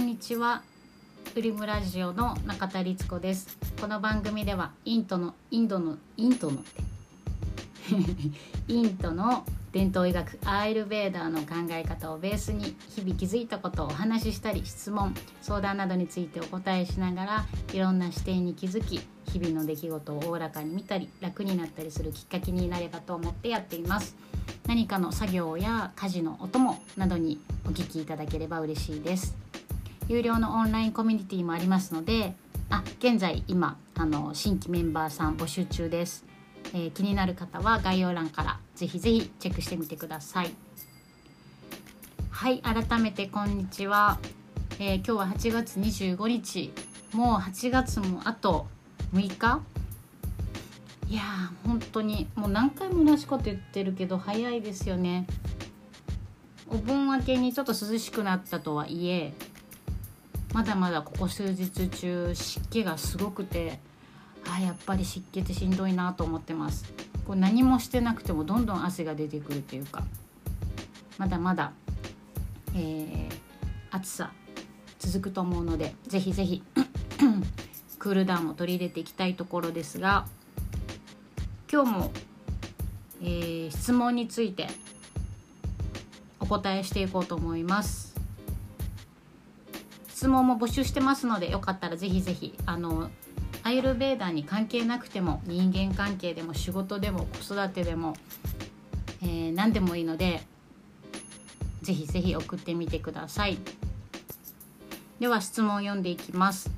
んにちは。ウリムラジオの中田律子です。この番組ではインドのインドの インドのインドの伝統医学アイルベーダーの考え方をベースに日々気づいたことをお話ししたり質問相談などについてお答えしながらいろんな視点に気づき日々の出来事をおおらかに見たり楽になったりするきっかけになればと思ってやっています。何かの作業や家事のお供などにお聞きいただければ嬉しいです。有料のオンラインコミュニティもありますのであ現在今あの新規メンバーさん募集中です。えー、気になる方は概要欄からぜひぜひチェックしてみてください。はい改めてこんにちは、えー、今日は8月25日。もう8月もあと6日？いやー本当にもう何回も同じこと言ってるけど早いですよね。お盆明けにちょっと涼しくなったとはいえまだまだここ数日中湿気がすごくてあやっぱり湿気ってしんどいなと思ってます。こう何もしてなくてもどんどん汗が出てくるというかまだまだ、えー、暑さ続くと思うのでぜひぜひ クールダウンを取り入れていきたいところですが今日も、えー、質問についてお答えしていこうと思います。質問も募集してますのでよかったらぜひぜひあのアイルベーダーに関係なくても人間関係でも仕事でも子育てでも、えー、何でもいいのでぜひぜひ送ってみてください。では質問を読んでいきます、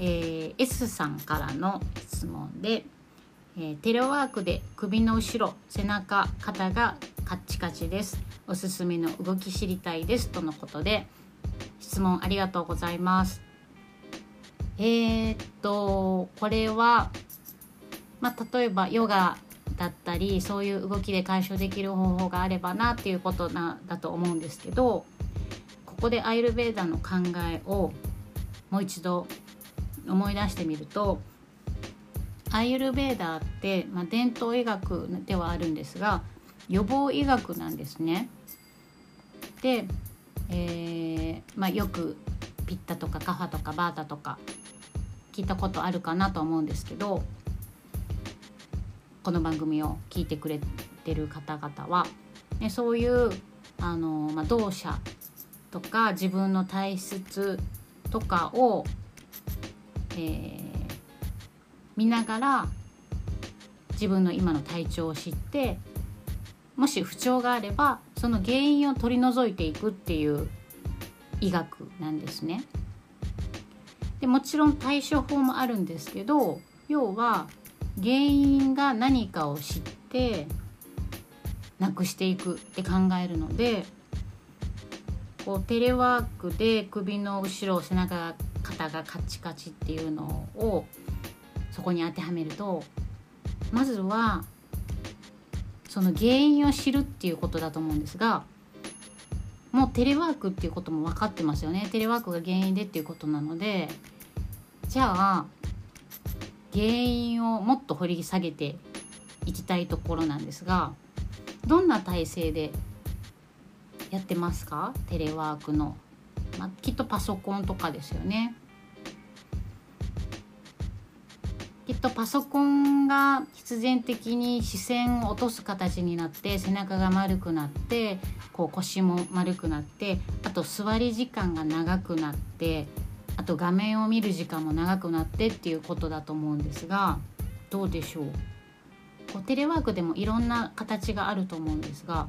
えー、S さんからの質問で、えー、テレワークで首の後ろ背中肩がカッチカチです。おすすめの動き知りたいです。とのことで質問ありがとうございますえー、っとこれは、まあ、例えばヨガだったりそういう動きで解消できる方法があればなっていうことなだと思うんですけどここでアイルベーダの考えをもう一度思い出してみるとアイルベーダーって、まあ、伝統医学ではあるんですが予防医学なんですね。で、えーまあ、よくピッタとかカファとかバータとか聞いたことあるかなと思うんですけどこの番組を聞いてくれてる方々は、ね、そういうあの、まあ、動作とか自分の体質とかを、えー、見ながら自分の今の体調を知ってもし不調があればその原因を取り除いていくっていう医学なんですね。でもちろん対処法もあるんですけど要は原因が何かを知ってなくしていくって考えるのでこうテレワークで首の後ろ背中肩がカチカチっていうのをそこに当てはめるとまずはその原因を知るっていうことだと思うんですがもうテレワークっていうことも分かってますよね。テレワークが原因でっていうことなのでじゃあ原因をもっと掘り下げていきたいところなんですがどんな体制でやってますか？テレワークの、まあ、きっとパソコンとかですよね。っとパソコンが必然的に視線を落とす形になって背中が丸くなってこう腰も丸くなってあと座り時間が長くなってあと画面を見る時間も長くなってっていうことだと思うんですがどうでしょう？こうテレワークでもいろんな形があると思うんですが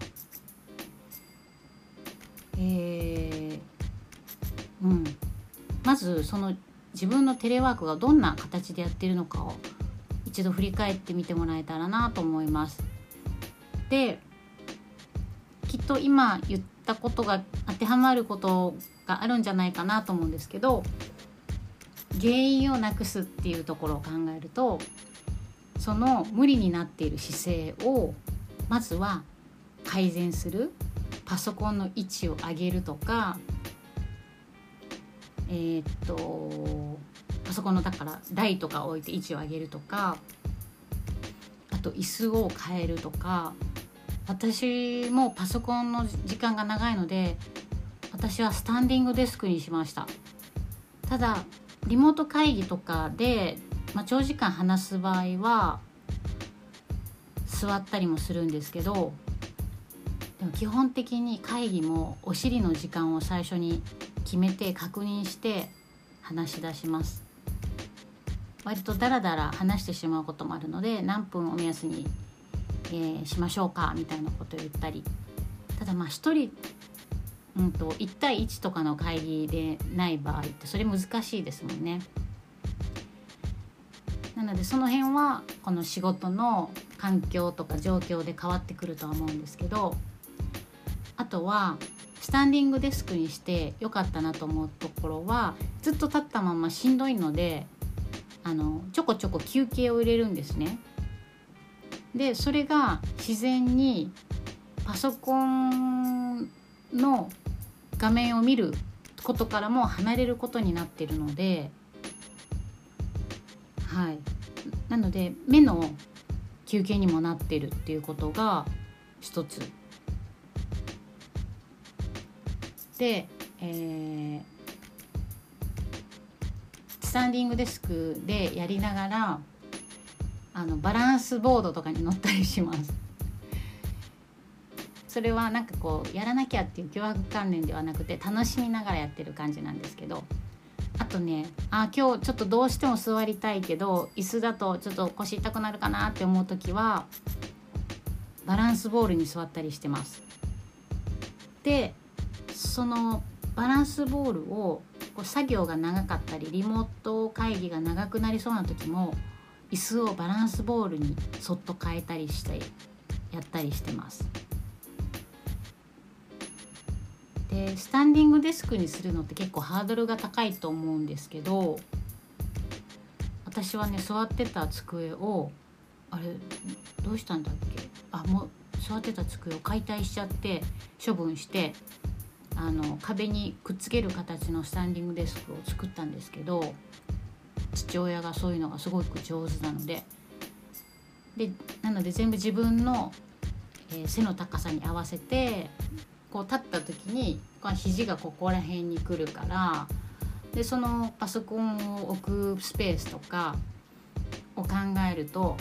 えー、うん。まずその自分のテレワークがどんな形でやってるのかを一度振り返ってみてもらえたらなと思います。できっと今言ったことが当てはまることがあるんじゃないかなと思うんですけど原因をなくすっていうところを考えるとその無理になっている姿勢をまずは改善するパソコンの位置を上げるとかえー、っとパソコンのだから台とか置いて位置を上げるとかあと椅子を変えるとか私もパソコンの時間が長いので私はスタンディングデスクにしました。ただリモート会議とかで、まあ、長時間話す場合は座ったりもするんですけどでも基本的に会議もお尻の時間を最初に決めて確認して話し出します割とダラダラ話してしまうこともあるので何分を目安に、えー、しましょうかみたいなことを言ったりただまあ1人、うんと、1対1とかの会議でない場合ってそれ難しいですもんね。なのでその辺はこの仕事の環境とか状況で変わってくるとは思うんですけどあとはスタンディングデスクにしてよかったなと思うところはずっと立ったまましんどいのであのちょこちょこ休憩を入れるんですね。でそれが自然にパソコンの画面を見ることからも離れることになってるのではいなので目の休憩にもなってるっていうことが一つで、えー、スタンディングデスクでやりながらあのバランスボードとかに乗ったりしますそれはなんかこうやらなきゃっていう凶悪関連ではなくて楽しみながらやってる感じなんですけどあとねあ今日ちょっとどうしても座りたいけど椅子だとちょっと腰痛くなるかなって思う時はバランスボールに座ったりしてます。でそのバランスボールをこう作業が長かったりリモート会議が長くなりそうな時も椅子をバランスボールにそっと変えたりしてやったりしてます。でスタンディングデスクにするのって結構ハードルが高いと思うんですけど私はね座ってた机をあれどうしたんだっけ？あもう座ってた机を解体しちゃって処分してあの壁にくっつける形のスタンディングデスクを作ったんですけど父親がそういうのがすごく上手なのででなので全部自分の、えー、背の高さに合わせてこう立った時に肘がここら辺に来るからでそのパソコンを置くスペースとかを考えると、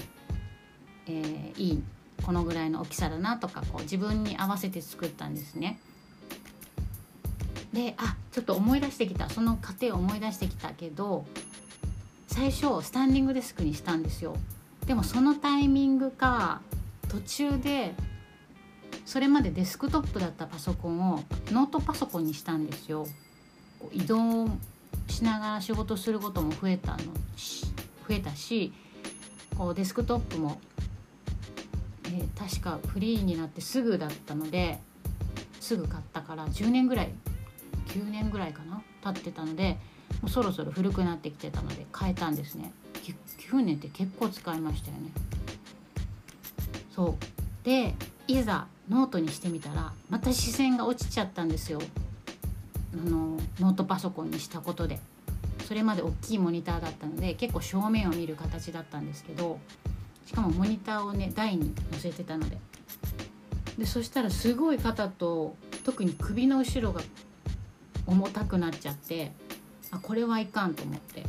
えー、いいこのぐらいの大きさだなとかこう自分に合わせて作ったんですね。であちょっと思い出してきたその過程を思い出してきたけど最初スタンディングデスクにしたんですよ。でもそのタイミングか途中でそれまでデスクトップだったパソコンをノートパソコンにしたんですよ。移動しながら仕事することも増えたの増えたしこうデスクトップも、えー、確かフリーになってすぐだったのですぐ買ったから10年ぐらい9年ぐらいかな経ってたのでもうそろそろ古くなってきてたので変えたんですね。9年って結構使いましたよね。そう。でいざノートにしてみたらまた視線が落ちちゃったんですよ。あのノートパソコンにしたことで。それまで大きいモニターだったので結構正面を見る形だったんですけどしかもモニターをね台に載せてたので。でそしたらすごい肩と特に首の後ろが重たくなっちゃってあこれはいかんと思って。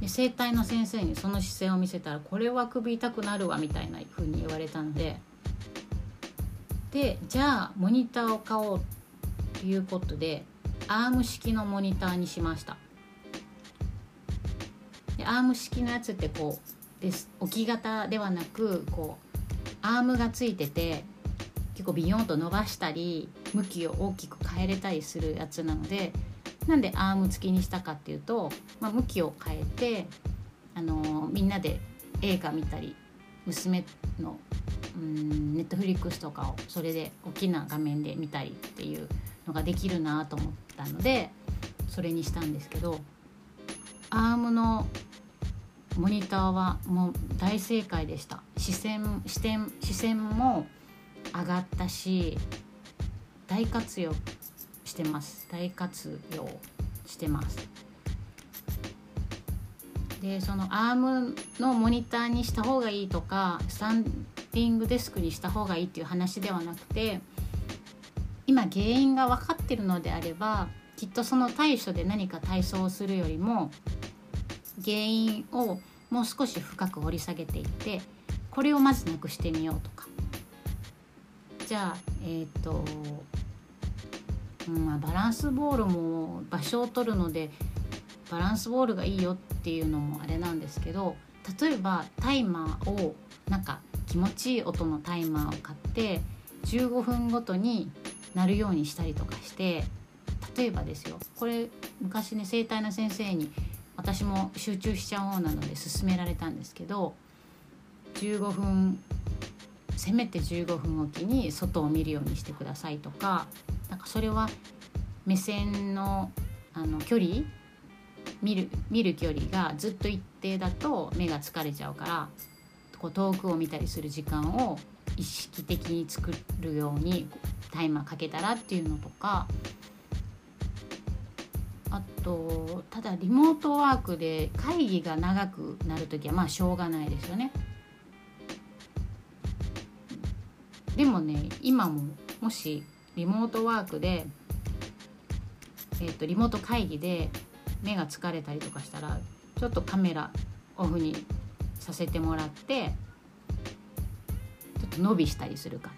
で整体の先生にその姿勢を見せたらこれは首痛くなるわみたいな風に言われたので。でじゃあモニターを買おうということでアーム式のモニターにしました。でアーム式のやつってこうです置き型ではなくこうアームがついてて結構ビヨンと伸ばしたり向きを大きく変えれたりするやつなのでなんでアーム付きにしたかっていうと、まあ、向きを変えて、あの、みんなで映画見たり娘のうんネットフリックスとかをそれで大きな画面で見たりっていうのができるなと思ったのでそれにしたんですけどアームのモニターはもう大正解でした。視線視点視線も上がったし大活用してます。大活用してます。でそのアームのモニターにした方がいいとかスタンディングデスクにした方がいいっていう話ではなくて今原因が分かってるのであればきっとその対処で何か体操をするよりも原因をもう少し深く掘り下げていってこれをまずなくしてみようとか。じゃあえっ、ー、と、まあ、バランスボールも場所を取るのでバランスボールがいいよっていうのもあれなんですけど例えばタイマーをなんか気持ちいい音のタイマーを買って15分ごとに鳴るようにしたりとかして例えばですよこれ昔ね整体の先生に私も集中しちゃおうなので勧められたんですけど15分せめて15分おきに外を見るようにしてくださいとかなんかそれは目線のあの距離見る見る距離がずっと一定だと目が疲れちゃうからこう遠くを見たりする時間を意識的に作るようにタイマーかけたらっていうのとかあとただリモートワークで会議が長くなる時はまあしょうがないですよね。でもね今ももしリモートワークで、えーと、リモート会議で目が疲れたりとかしたらちょっとカメラオフにさせてもらってちょっと伸びしたりするか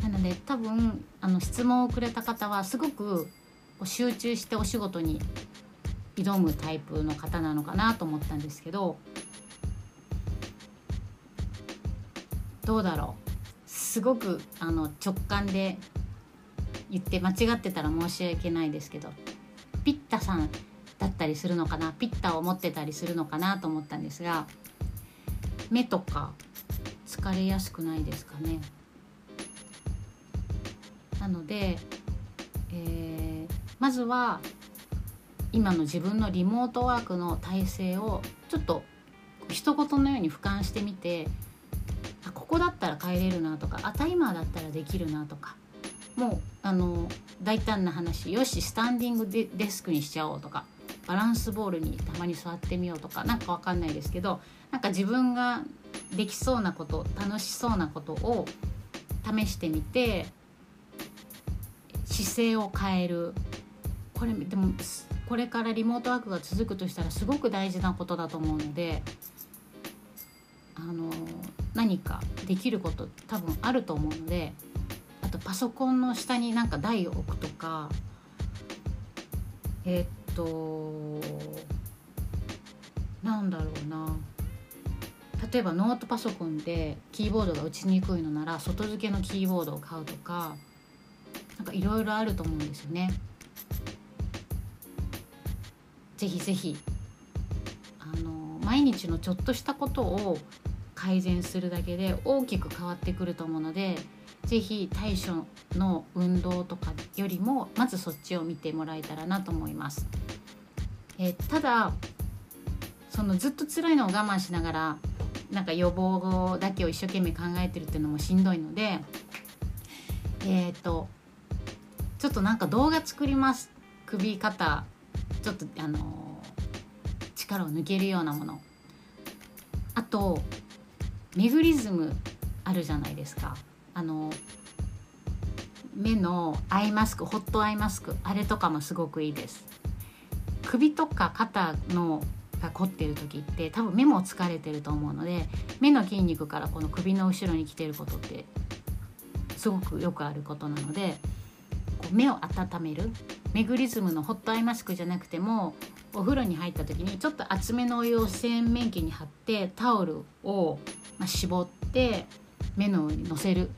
な。なので多分あの質問をくれた方はすごく集中してお仕事に挑むタイプの方なのかなと思ったんですけどどうだろう？すごくあの直感で言って間違ってたら申し訳ないですけどピッタさんだったりするのかなピッタを持ってたりするのかなと思ったんですが目とか疲れやすくないですかね。なので、えー、まずは今の自分のリモートワークの体制をちょっと一言のように俯瞰してみてったら帰れるなとかあタイマーだったらできるなとかもうあの大胆な話よしスタンディングデデスクにしちゃおうとかバランスボールにたまに座ってみようとか何か分かんないですけどなんか自分ができそうなこと楽しそうなことを試してみて姿勢を変える。これでもこれからリモートワークが続くとしたらすごく大事なことだと思うのであの何かできること多分あると思うのであとパソコンの下になんか台を置くとかえ、っとなんだろうな例えばノートパソコンでキーボードが打ちにくいのなら外付けのキーボードを買うとかなんかいろいろあると思うんですよね。ぜひぜひあの毎日のちょっとしたことを改善するだけで大きく変わってくると思うので是非対処の運動とかよりもまずそっちを見てもらえたらなと思います。えただそのずっと辛いのを我慢しながらなんか予防だけを一生懸命考えてるっていうのもしんどいのでえっ、ー、とちょっとなんか動画作ります首肩ちょっとあの力を抜けるようなものあとメグリズムあるじゃないですか。あの目のアイマスクホットアイマスクあれとかもすごくいいです。首とか肩のが凝ってる時って多分目も疲れてると思うので目の筋肉からこの首の後ろに来てることってすごくよくあることなのでこう目を温める。メグリズムのホットアイマスクじゃなくてもお風呂に入った時にちょっと厚めのお湯を洗面器に貼ってタオルを絞って目の上にのせる。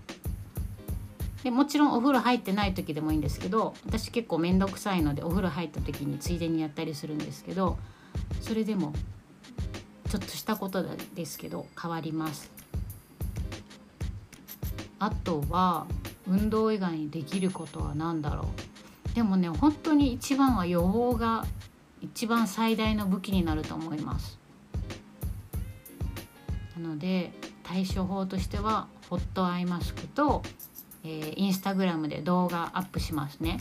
でもちろんお風呂入ってない時でもいいんですけど私結構面倒くさいのでお風呂入った時についでにやったりするんですけどそれでもちょっとしたことですけど変わります。あとは運動以外にできることは何だろう。でもね本当に一番は予防が一番最大の武器になると思います。なので対処法としてはホットアイマスクとえー、インスタグラムで動画アップしますね。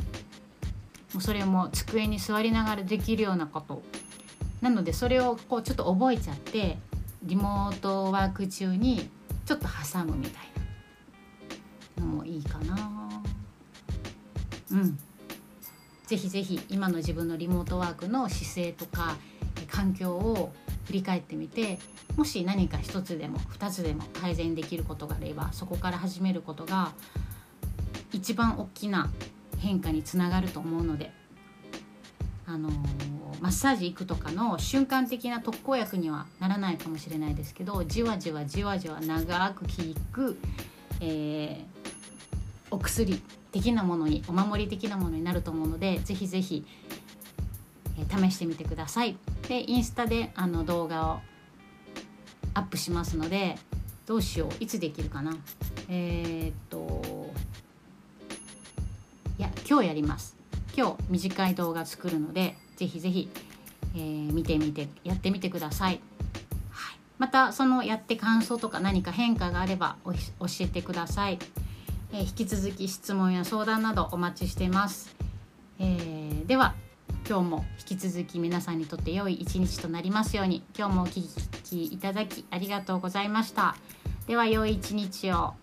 もうそれも机に座りながらできるようなこと。なのでそれをこうちょっと覚えちゃってリモートワーク中にちょっと挟むみたいなのもいいかな。うん。ぜひぜひ今の自分のリモートワークの姿勢とか環境を振り返ってみてもし何か一つでも二つでも改善できることがあればそこから始めることが一番大きな変化につながると思うのであのマッサージ行くとかの瞬間的な特効薬にはならないかもしれないですけどじわじわじわじわ長く効く、えー、お薬的なものにお守り的なものになると思うのでぜひぜひ、えー、試してみてください。でインスタであの動画をアップしますのでどうしよういつできるかな。えー、っといや今日やります。今日短い動画作るのでぜひぜひ、えー、見てみてやってみてください、はい、またそのやって感想とか何か変化があれば教えてください、えー、引き続き質問や相談などお待ちしています、えー、では今日も引き続き皆さんにとって良い一日となりますように今日もお聴きいただきありがとうございました。では良い一日を。